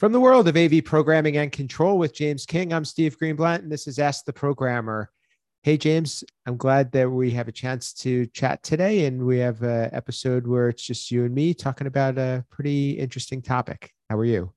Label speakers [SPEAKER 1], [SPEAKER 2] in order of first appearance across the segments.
[SPEAKER 1] From the world of AV programming and control with James King, I'm Steve Greenblatt, and this is Ask the Programmer. Hey, James, I'm glad that we have a chance to chat today, and we have an episode where it's just you and me talking about a pretty interesting topic. How are you?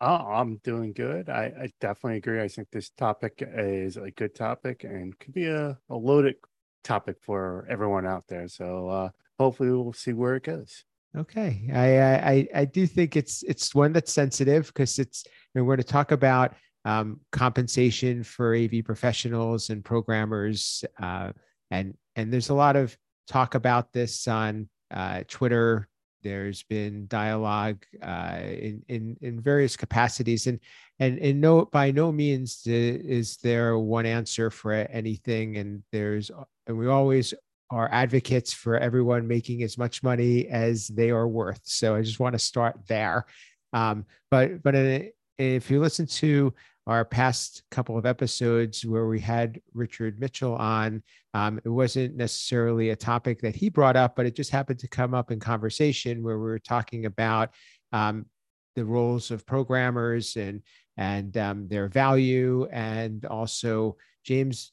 [SPEAKER 2] Oh, I'm doing good. I, I definitely agree. I think this topic is a good topic and could be a, a loaded topic for everyone out there. So uh, hopefully we'll see where it goes.
[SPEAKER 1] Okay, I I I do think it's it's one that's sensitive because it's you know, we're going to talk about um, compensation for AV professionals and programmers, uh, and and there's a lot of talk about this on uh, Twitter. There's been dialogue uh, in in in various capacities, and and in no by no means is there one answer for anything, and there's and we always are advocates for everyone making as much money as they are worth. So I just want to start there. Um, but but if you listen to our past couple of episodes where we had Richard Mitchell on, um, it wasn't necessarily a topic that he brought up, but it just happened to come up in conversation where we were talking about um, the roles of programmers and and um, their value, and also James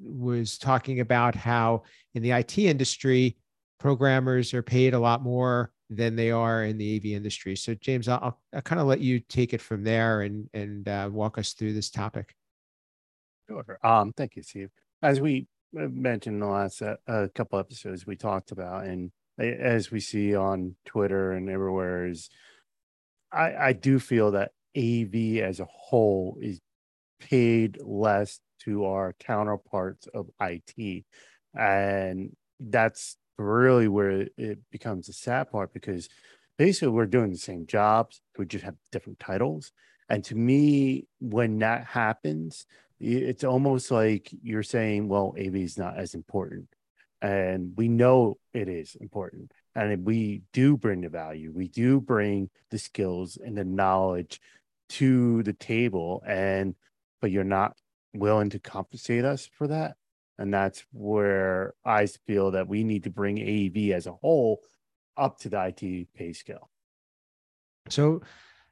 [SPEAKER 1] was talking about how in the IT industry, programmers are paid a lot more than they are in the AV industry. So, James, I'll, I'll kind of let you take it from there and and uh, walk us through this topic.
[SPEAKER 2] Sure. Um, thank you, Steve. As we uh, mentioned in the last uh, couple episodes, we talked about, and as we see on Twitter and everywhere, is I, I do feel that AV as a whole is paid less to our counterparts of IT. And that's really where it becomes the sad part because basically we're doing the same jobs, we just have different titles. And to me, when that happens, it's almost like you're saying, well, AV is not as important. And we know it is important. And we do bring the value, we do bring the skills and the knowledge to the table. And but you're not willing to compensate us for that. And that's where I feel that we need to bring AV as a whole up to the IT pay scale.
[SPEAKER 1] So,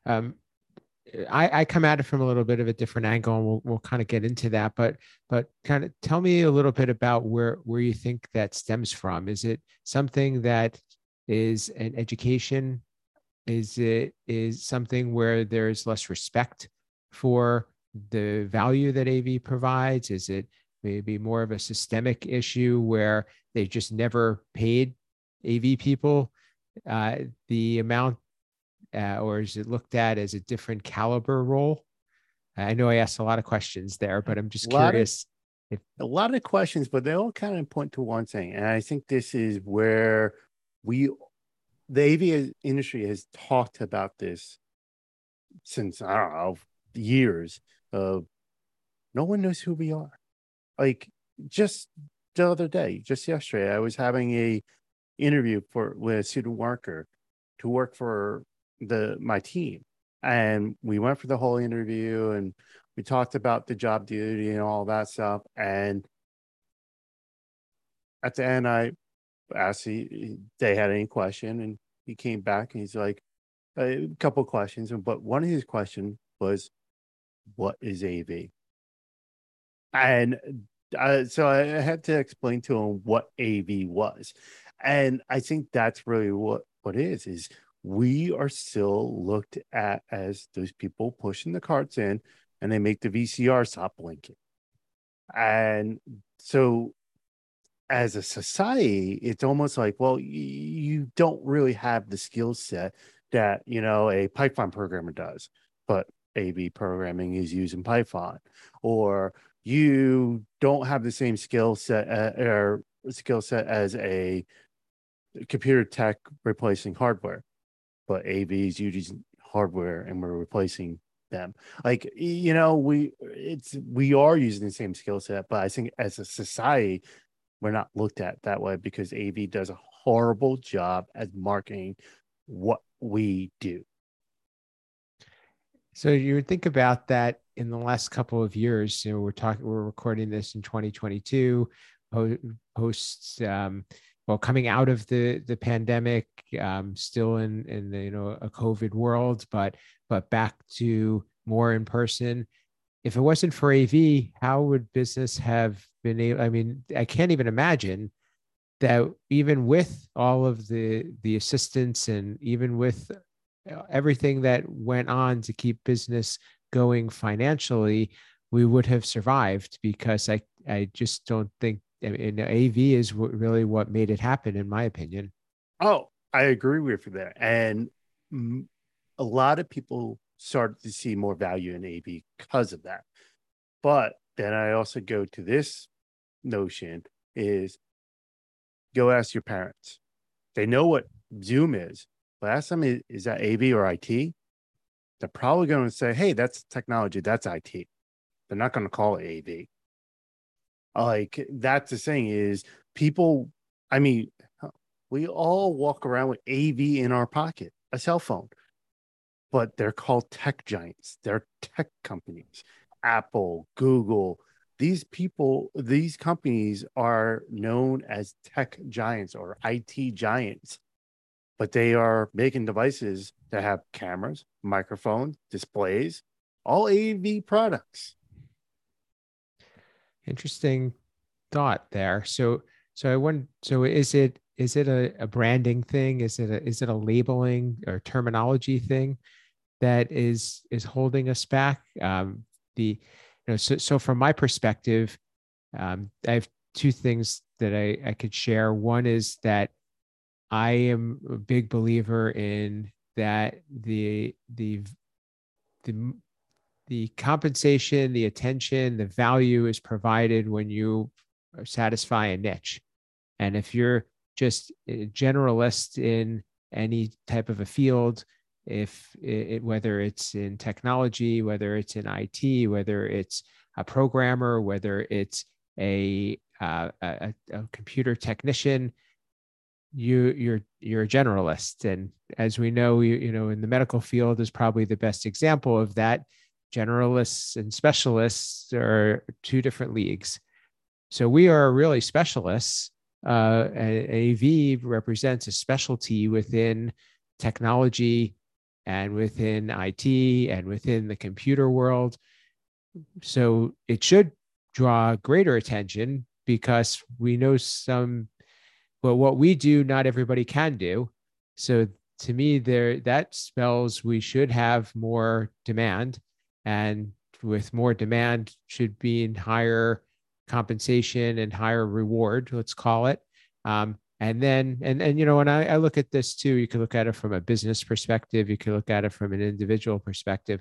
[SPEAKER 1] um, I, I come at it from a little bit of a different angle, and we'll, we'll kind of get into that. But but kind of tell me a little bit about where where you think that stems from. Is it something that is an education? Is it is something where there's less respect for the value that AV provides? Is it maybe more of a systemic issue where they just never paid AV people uh, the amount, uh, or is it looked at as a different caliber role? I know I asked a lot of questions there, but I'm just curious.
[SPEAKER 2] Of, if- a lot of questions, but they all kind of point to one thing. And I think this is where we, the AV industry has talked about this since, I don't know, years of no one knows who we are. Like just the other day, just yesterday, I was having a interview for with a student worker to work for the my team. And we went for the whole interview and we talked about the job duty and all that stuff. And at the end, I asked if they had any question, and he came back and he's like, a couple questions. But one of his questions was, what is AV? And uh, so I had to explain to him what AV was. And I think that's really what, what it is, is we are still looked at as those people pushing the carts in and they make the VCR stop blinking. And so as a society, it's almost like, well, you don't really have the skill set that, you know, a Python programmer does. But AV programming is using Python, or you don't have the same skill set uh, or skill set as a computer tech replacing hardware, but AV is using hardware and we're replacing them. Like you know, we it's we are using the same skill set, but I think as a society, we're not looked at that way because AV does a horrible job at marketing what we do.
[SPEAKER 1] So you would think about that in the last couple of years. You know, we're talking, we're recording this in 2022, post um, well coming out of the the pandemic um, still in in the, you know a covid world but but back to more in person if it wasn't for av how would business have been able i mean i can't even imagine that even with all of the the assistance and even with everything that went on to keep business going financially we would have survived because i i just don't think and AV is really what made it happen, in my opinion.
[SPEAKER 2] Oh, I agree with you there. And a lot of people started to see more value in AV because of that. But then I also go to this notion is go ask your parents. They know what Zoom is, but ask them, is, is that AV or IT? They're probably going to say, hey, that's technology, that's IT. They're not going to call it AV. Like that's the thing is people. I mean, we all walk around with AV in our pocket, a cell phone, but they're called tech giants. They're tech companies. Apple, Google, these people, these companies are known as tech giants or IT giants, but they are making devices that have cameras, microphones, displays, all AV products
[SPEAKER 1] interesting thought there. So so I want so is it is it a, a branding thing? Is it a is it a labeling or terminology thing that is is holding us back? Um, the you know so so from my perspective, um, I have two things that I, I could share. One is that I am a big believer in that the the the the compensation, the attention, the value is provided when you satisfy a niche. And if you're just a generalist in any type of a field, if it, whether it's in technology, whether it's in IT, whether it's a programmer, whether it's a, uh, a, a computer technician, you you're you're a generalist and as we know you, you know in the medical field is probably the best example of that generalists and specialists are two different leagues. So we are really specialists. Uh, AV represents a specialty within technology and within IT and within the computer world. So it should draw greater attention because we know some, well, what we do, not everybody can do. So to me, there that spells we should have more demand. And with more demand should be in higher compensation and higher reward let's call it. Um, and then and and you know when I, I look at this too. You can look at it from a business perspective. You can look at it from an individual perspective.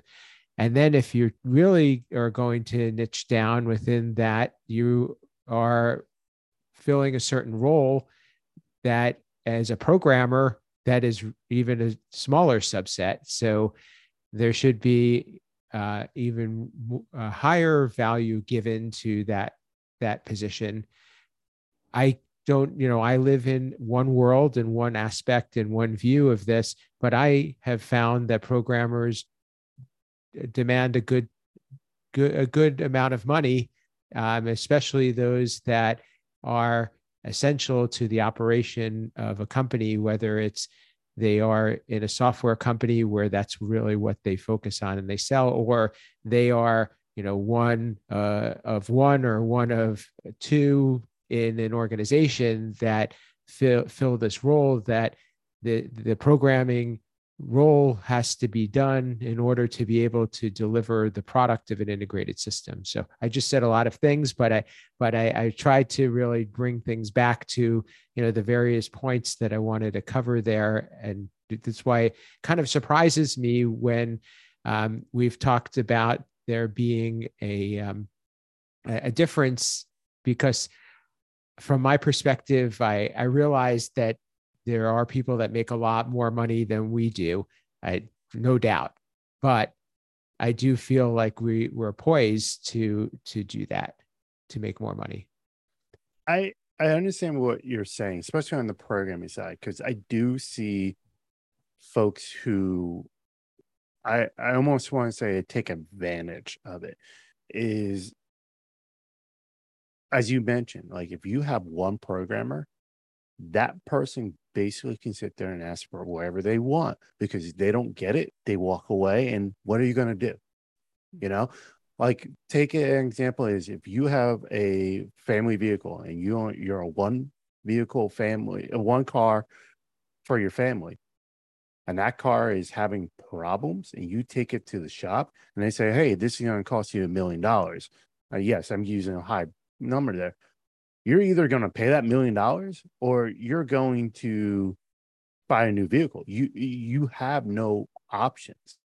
[SPEAKER 1] And then if you really are going to niche down within that you are filling a certain role that as a programmer that is even a smaller subset so there should be uh, even a higher value given to that that position. I don't, you know, I live in one world and one aspect and one view of this, but I have found that programmers demand a good, good a good amount of money, um, especially those that are essential to the operation of a company, whether it's they are in a software company where that's really what they focus on and they sell or they are you know one uh, of one or one of two in an organization that fill, fill this role that the the programming role has to be done in order to be able to deliver the product of an integrated system. So i just said a lot of things but i but i, I tried to really bring things back to you know the various points that i wanted to cover there. And that's why it kind of surprises me when um, we've talked about there being a um, a difference because from my perspective i i realized that there are people that make a lot more money than we do, I, no doubt. But I do feel like we we're poised to to do that to make more money.
[SPEAKER 2] I I understand what you're saying, especially on the programming side, because I do see folks who I I almost want to say take advantage of it. Is as you mentioned, like if you have one programmer that person basically can sit there and ask for whatever they want because if they don't get it, they walk away. And what are you going to do? You know, like take an example is if you have a family vehicle and you own, you're a one vehicle family, one car for your family, and that car is having problems, and you take it to the shop and they say, "Hey, this is going to cost you a million dollars." Uh, yes, I'm using a high number there you're either going to pay that million dollars or you're going to buy a new vehicle. You you have no options.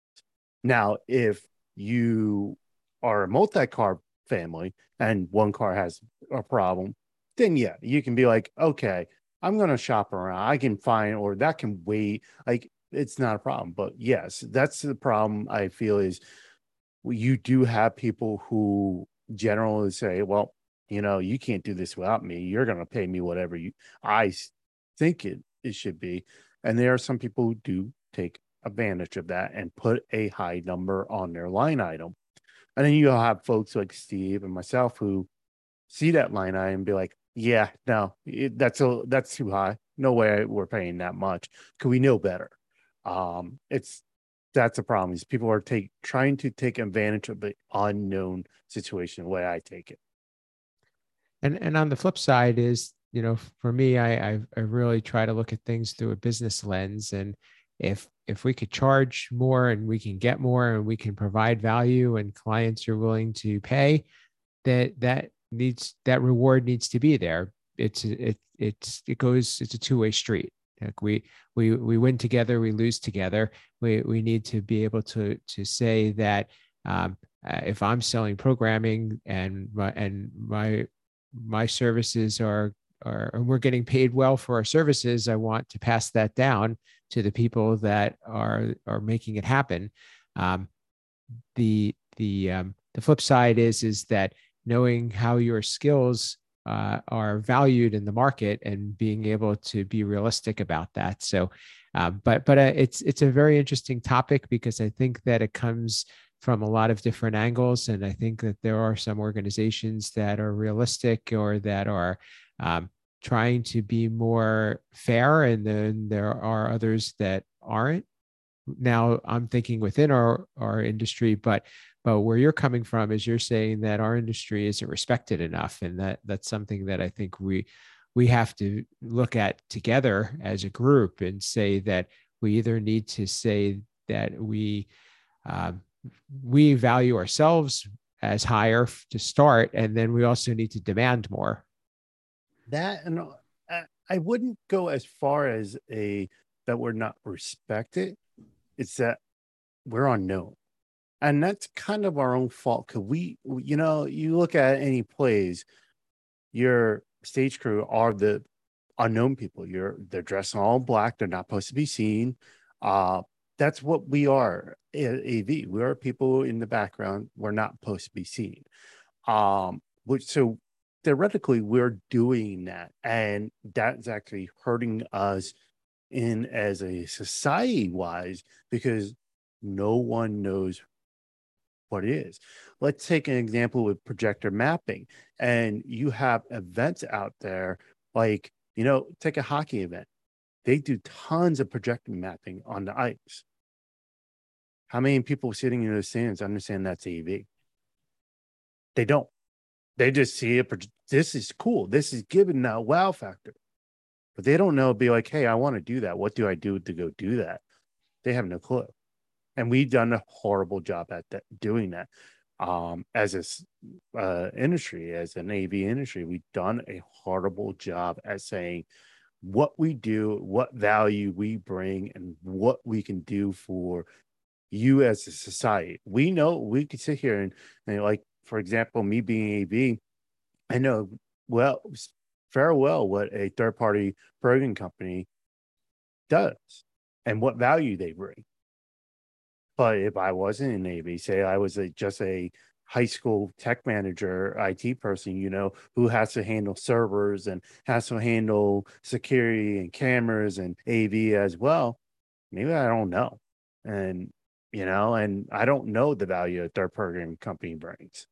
[SPEAKER 2] Now, if you are a multi-car family and one car has a problem, then yeah, you can be like, okay, I'm going to shop around. I can find, or that can wait. Like it's not a problem. But yes, that's the problem I feel is you do have people who generally say, well, you know, you can't do this without me. You're going to pay me whatever you I think it it should be. And there are some people who do take advantage of that and put a high number on their line item. And then you'll have folks like Steve and myself who see that line item and be like, yeah, no, it, that's a that's too high. No way we're paying that much. Cause we know better. Um, it's that's a problem. Is people are take trying to take advantage of the unknown situation. The way I take it
[SPEAKER 1] and and on the flip side is you know for me I, I i really try to look at things through a business lens. And if if we could charge more and we can get more and we can provide value and clients are willing to pay that that needs that reward needs to be there. It's it it's it goes it's a two-way street. Like we we we win together we lose together. We we need to be able to to say that um, uh, if i'm selling programming and my and my my services are are and we're getting paid well for our services i want to pass that down to the people that are are making it happen. Um, the the um, the flip side is is that knowing how your skills uh, are valued in the market and being able to be realistic about that. So uh, but but uh, it's it's a very interesting topic because i think that it comes from a lot of different angles. And I think that there are some organizations that are realistic or that are um, trying to be more fair. And then there are others that aren't. Now I'm thinking within our, our industry, but but where you're coming from is you're saying that our industry isn't respected enough. And that that's something that I think we we have to look at together as a group and say that we either need to say that we um, we value ourselves as higher to start and then we also need to demand more.
[SPEAKER 2] That and uh, i wouldn't go as far as a that we're not respected. It's that we're unknown. And that's kind of our own fault because we you know you look at any plays your stage crew are the unknown people. You're they're dressed all black. They're not supposed to be seen. Uh that's what we are AV. We are people in the background. We're not supposed to be seen. Um, which so theoretically we're doing that, and that's actually hurting us in as a society wise because no one knows what it is. Let's take an example with projector mapping, and you have events out there like you know, take a hockey event they do tons of projector mapping on the ice. How many people sitting in the stands understand that's AV? They don't. They just see it. This is cool. This is giving that wow factor. But they don't know, be like, hey, I want to do that. What do I do to go do that? They have no clue. And we've done a horrible job at that, doing that. Um, as a uh, industry, as an AV industry, we've done a horrible job at saying, what we do, what value we bring, and what we can do for you as a society. We know we could sit here and, and like, for example, me being AV, I know well, very well what a third party program company does and what value they bring. But if I wasn't in AV, say I was a, just a high school tech manager, IT person, you know, who has to handle servers and has to handle security and cameras and AV as well. Maybe I don't know. And, you know, and I don't know the value a third program company brings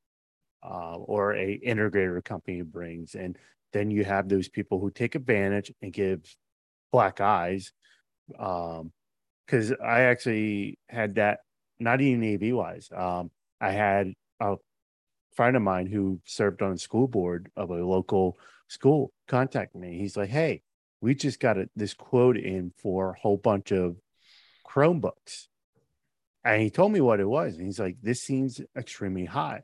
[SPEAKER 2] uh, or a integrator company brings. And then you have those people who take advantage and give black eyes. Um, because I actually had that not even AV wise. Um, I had a friend of mine who served on the school board of a local school contact me. He's like, "Hey, we just got a, this quote in for a whole bunch of Chromebooks," and he told me what it was. And he's like, "This seems extremely high,"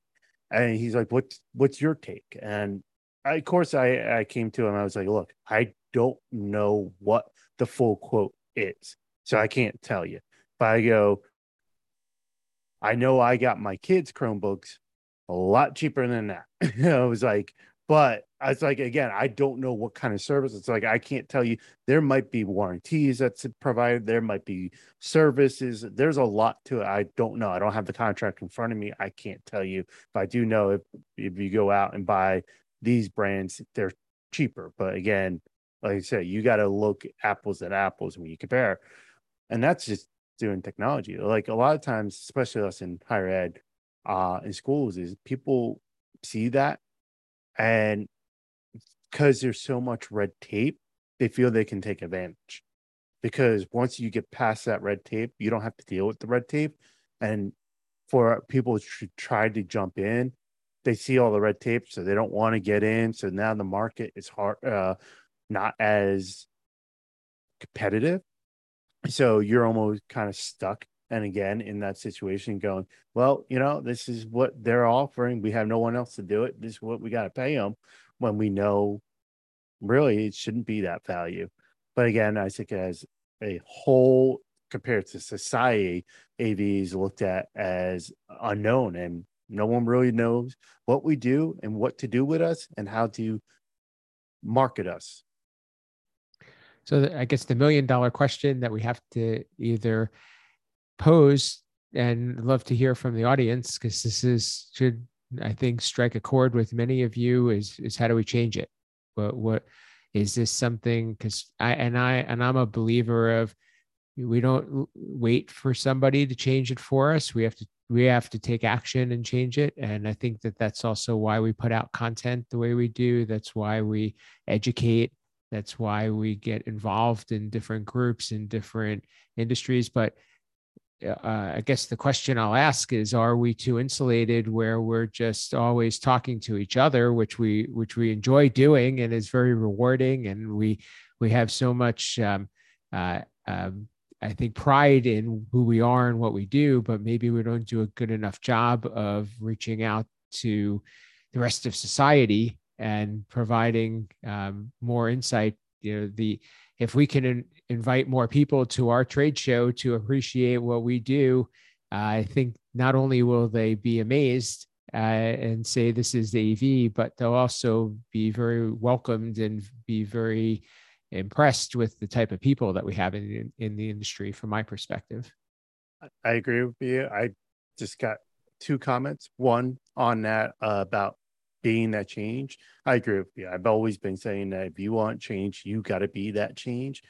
[SPEAKER 2] and he's like, "What's what's your take?" And I, of course, I I came to him. I was like, "Look, I don't know what the full quote is, so I can't tell you." But I go, I know I got my kids' Chromebooks a lot cheaper than that. I was like, but it's like, again, I don't know what kind of service. It's like I can't tell you. There might be warranties that's provided. There might be services. There's a lot to it. I don't know. I don't have the contract in front of me. I can't tell you. But I do know if if you go out and buy these brands, they're cheaper. But again, like I said, you got to look apples at apples when you compare. And that's just doing technology. Like a lot of times, especially us in higher ed, uh, in schools, is people see that and because there's so much red tape, they feel they can take advantage. Because once you get past that red tape, you don't have to deal with the red tape. And for people to try to jump in, they see all the red tape, so they don't want to get in. So now the market is hard, uh, not as competitive. So you're almost kind of stuck and again in that situation going well you know this is what they're offering. We have no one else to do it. This is what we got to pay them when we know really it shouldn't be that value. But again i think as a whole compared to society av is looked at as unknown and no one really knows what we do and what to do with us and how to market us.
[SPEAKER 1] So i guess the million dollar question that we have to either pose and love to hear from the audience because this is should I think strike a chord with many of you is is how do we change it? What what is this something because I and I and I'm a believer of we don't wait for somebody to change it for us. We have to we have to take action and change it and i think that that's also why we put out content the way we do that's why we educate that's why we get involved in different groups in different industries but uh, I guess the question I'll ask is: Are we too insulated, where we're just always talking to each other, which we which we enjoy doing and is very rewarding, and we we have so much, um, uh, um, I think, pride in who we are and what we do, but maybe we don't do a good enough job of reaching out to the rest of society and providing um, more insight. You know, the if we can in, invite more people to our trade show to appreciate what we do, uh, I think not only will they be amazed uh, and say this is AV, but they'll also be very welcomed and be very impressed with the type of people that we have in, in the industry from my perspective.
[SPEAKER 2] I agree with you. I just got two comments. One on that uh, about being that change. I agree with you. I've always been saying that if you want change, you got to be that change.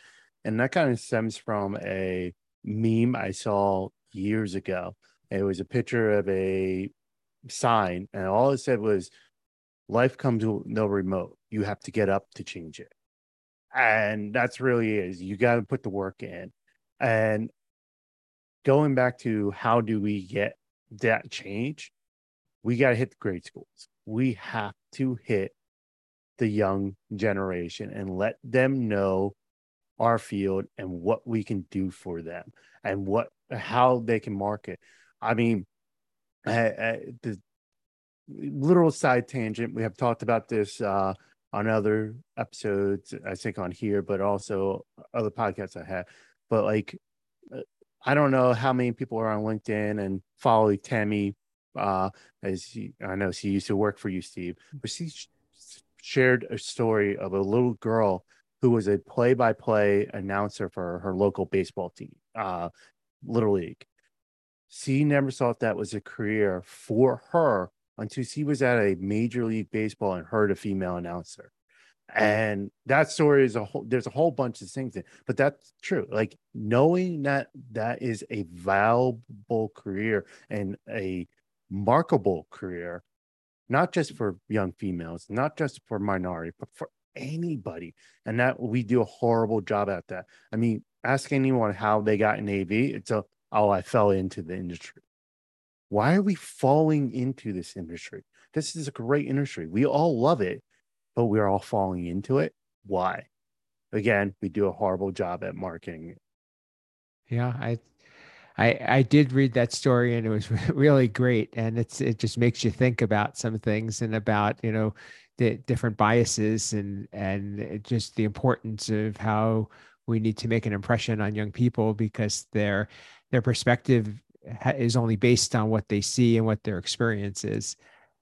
[SPEAKER 2] And that kind of stems from a meme I saw years ago. It was a picture of a sign, and all it said was, Life comes with no remote. You have to get up to change it. And that's really is you got to put the work in. And going back to how do we get that change? We got to hit the grade schools we have to hit the young generation and let them know our field and what we can do for them and what how they can market. I mean, I, I, the literal side tangent. We have talked about this uh, on other episodes, I think on here, but also other podcasts I have. But like, uh, I don't know how many people are on LinkedIn and follow Tammy uh, as he, I know she used to work for you, Steve, mm. but she sh- shared a story of a little girl who was a play-by-play announcer for her local baseball team, uh, Little League. She never thought that was a career for her until she was at a major league baseball and heard a female announcer. And that story is a whole, there's a whole bunch of things, in, but that's true. Like knowing that that is a valuable career and a markable career not just mm-hmm. for young females, not just for minority, but for anybody. And that we do a horrible job at that. I mean, ask anyone how they got in AV. It's a, oh, I fell into the industry. Why are we falling into this industry? This is a great industry. We all love it, but we're all falling into it. Why? Again, we do a horrible job at marketing.
[SPEAKER 1] Yeah, I I I did read that story and it was really great and it's it just makes you think about some things and about, you know, the different biases and and just the importance of how we need to make an impression on young people because their their perspective is only based on what they see and what their experience is.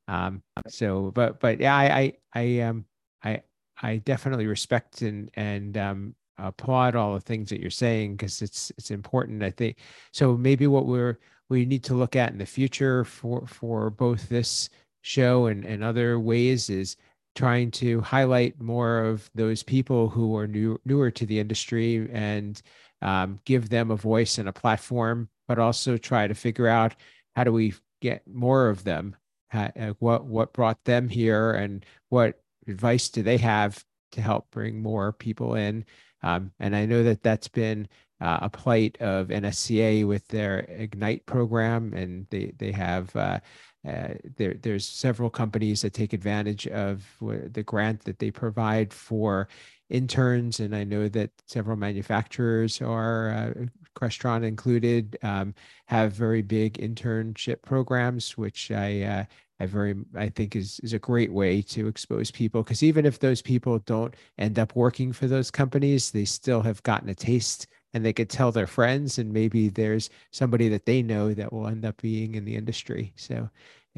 [SPEAKER 1] Um, so, but but yeah, I I I um I I definitely respect and and um, applaud all the things that you're saying because it's it's important. I think so. Maybe what we're we need to look at in the future for for both this show and and other ways is trying to highlight more of those people who are new newer to the industry and um, give them a voice and a platform, but also try to figure out how do we get more of them. How, uh, what what brought them here and what advice do they have to help bring more people in? Um, and I know that that's been uh, a plight of NSCA with their Ignite program, and they they have uh, uh, there there's several companies that take advantage of the grant that they provide for interns, and I know that several manufacturers are uh, Crestron included um, have very big internship programs, which I uh, I very I think is is a great way to expose people because even if those people don't end up working for those companies, they still have gotten a taste and they could tell their friends and maybe there's somebody that they know that will end up being in the industry. So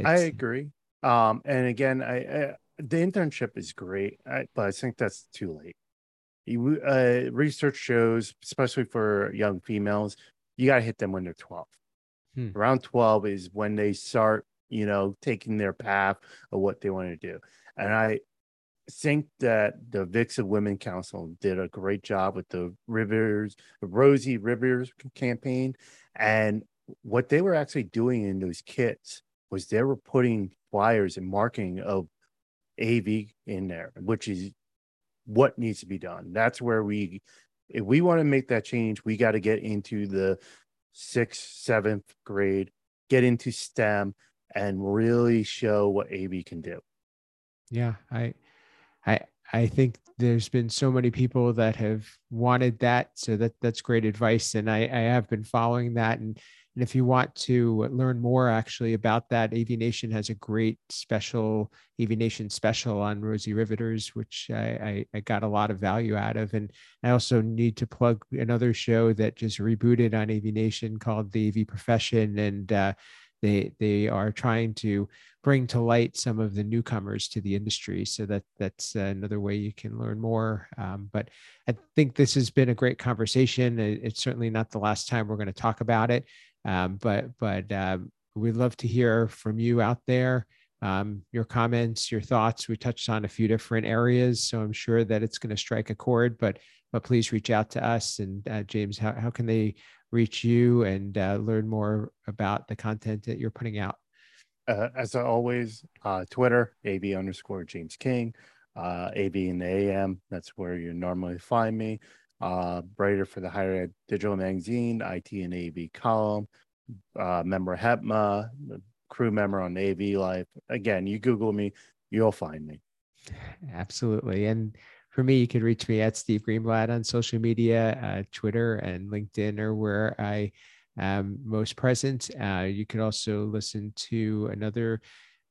[SPEAKER 2] I agree. Um, and again, I, I the internship is great, I, but I think that's too late. You, uh, research shows, especially for young females, you got to hit them when they're 12. Hmm. Around 12 is when they start you know, taking their path of what they want to do. And I think that the AVIXA Women Council did a great job with the Rivers, the Rosie Riveters campaign. And what they were actually doing in those kits was they were putting flyers and marking of AV in there, which is what needs to be done. That's where we, if we want to make that change, we got to get into the sixth, seventh grade, get into STEM, and really show what AV can do.
[SPEAKER 1] Yeah, I I I think there's been so many people that have wanted that. So that that's great advice. And I, I have been following that. And, and if you want to learn more actually about that, AV Nation has a great special AV Nation special on Rosie Riveters, which I, I, I got a lot of value out of. And I also need to plug another show that just rebooted on AV Nation called the AV Profession. And uh, they they are trying to bring to light some of the newcomers to the industry so that that's another way you can learn more um, but i think this has been a great conversation it's certainly not the last time we're going to talk about it um, but but um, we'd love to hear from you out there um, your comments your thoughts we touched on a few different areas so i'm sure that it's going to strike a chord but but please reach out to us and uh, james how, how can they reach you and uh, learn more about the content that you're putting out?
[SPEAKER 2] Uh, as always, uh, Twitter, AV underscore James King, uh, AV in the AM. That's where you normally find me. Uh, writer for the Higher Ed Digital Magazine, IT and AV column, uh, member HETMA, crew member on AV Life. Again, you Google me, you'll find me.
[SPEAKER 1] Absolutely. And for me, you can reach me at Steve Greenblatt on social media, uh, Twitter and LinkedIn are where I am most present. Uh, you can also listen to another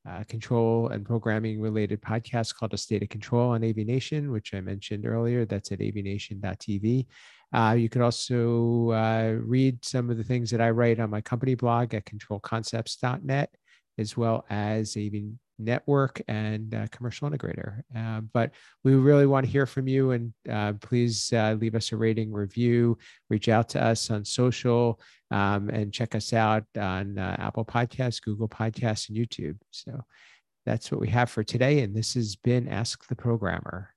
[SPEAKER 1] uh, control and programming related podcast called A State of Control on AV Nation, which I mentioned earlier. That's at avnation.tv. Uh, you can also uh, read some of the things that I write on my company blog at controlconcepts.net, as well as AV network and uh, commercial integrator. Uh, but we really want to hear from you and uh, please uh, leave us a rating review, reach out to us on social, um, and check us out on uh, Apple Podcasts, Google Podcasts, and YouTube. So that's what we have for today. And this has been Ask the Programmer.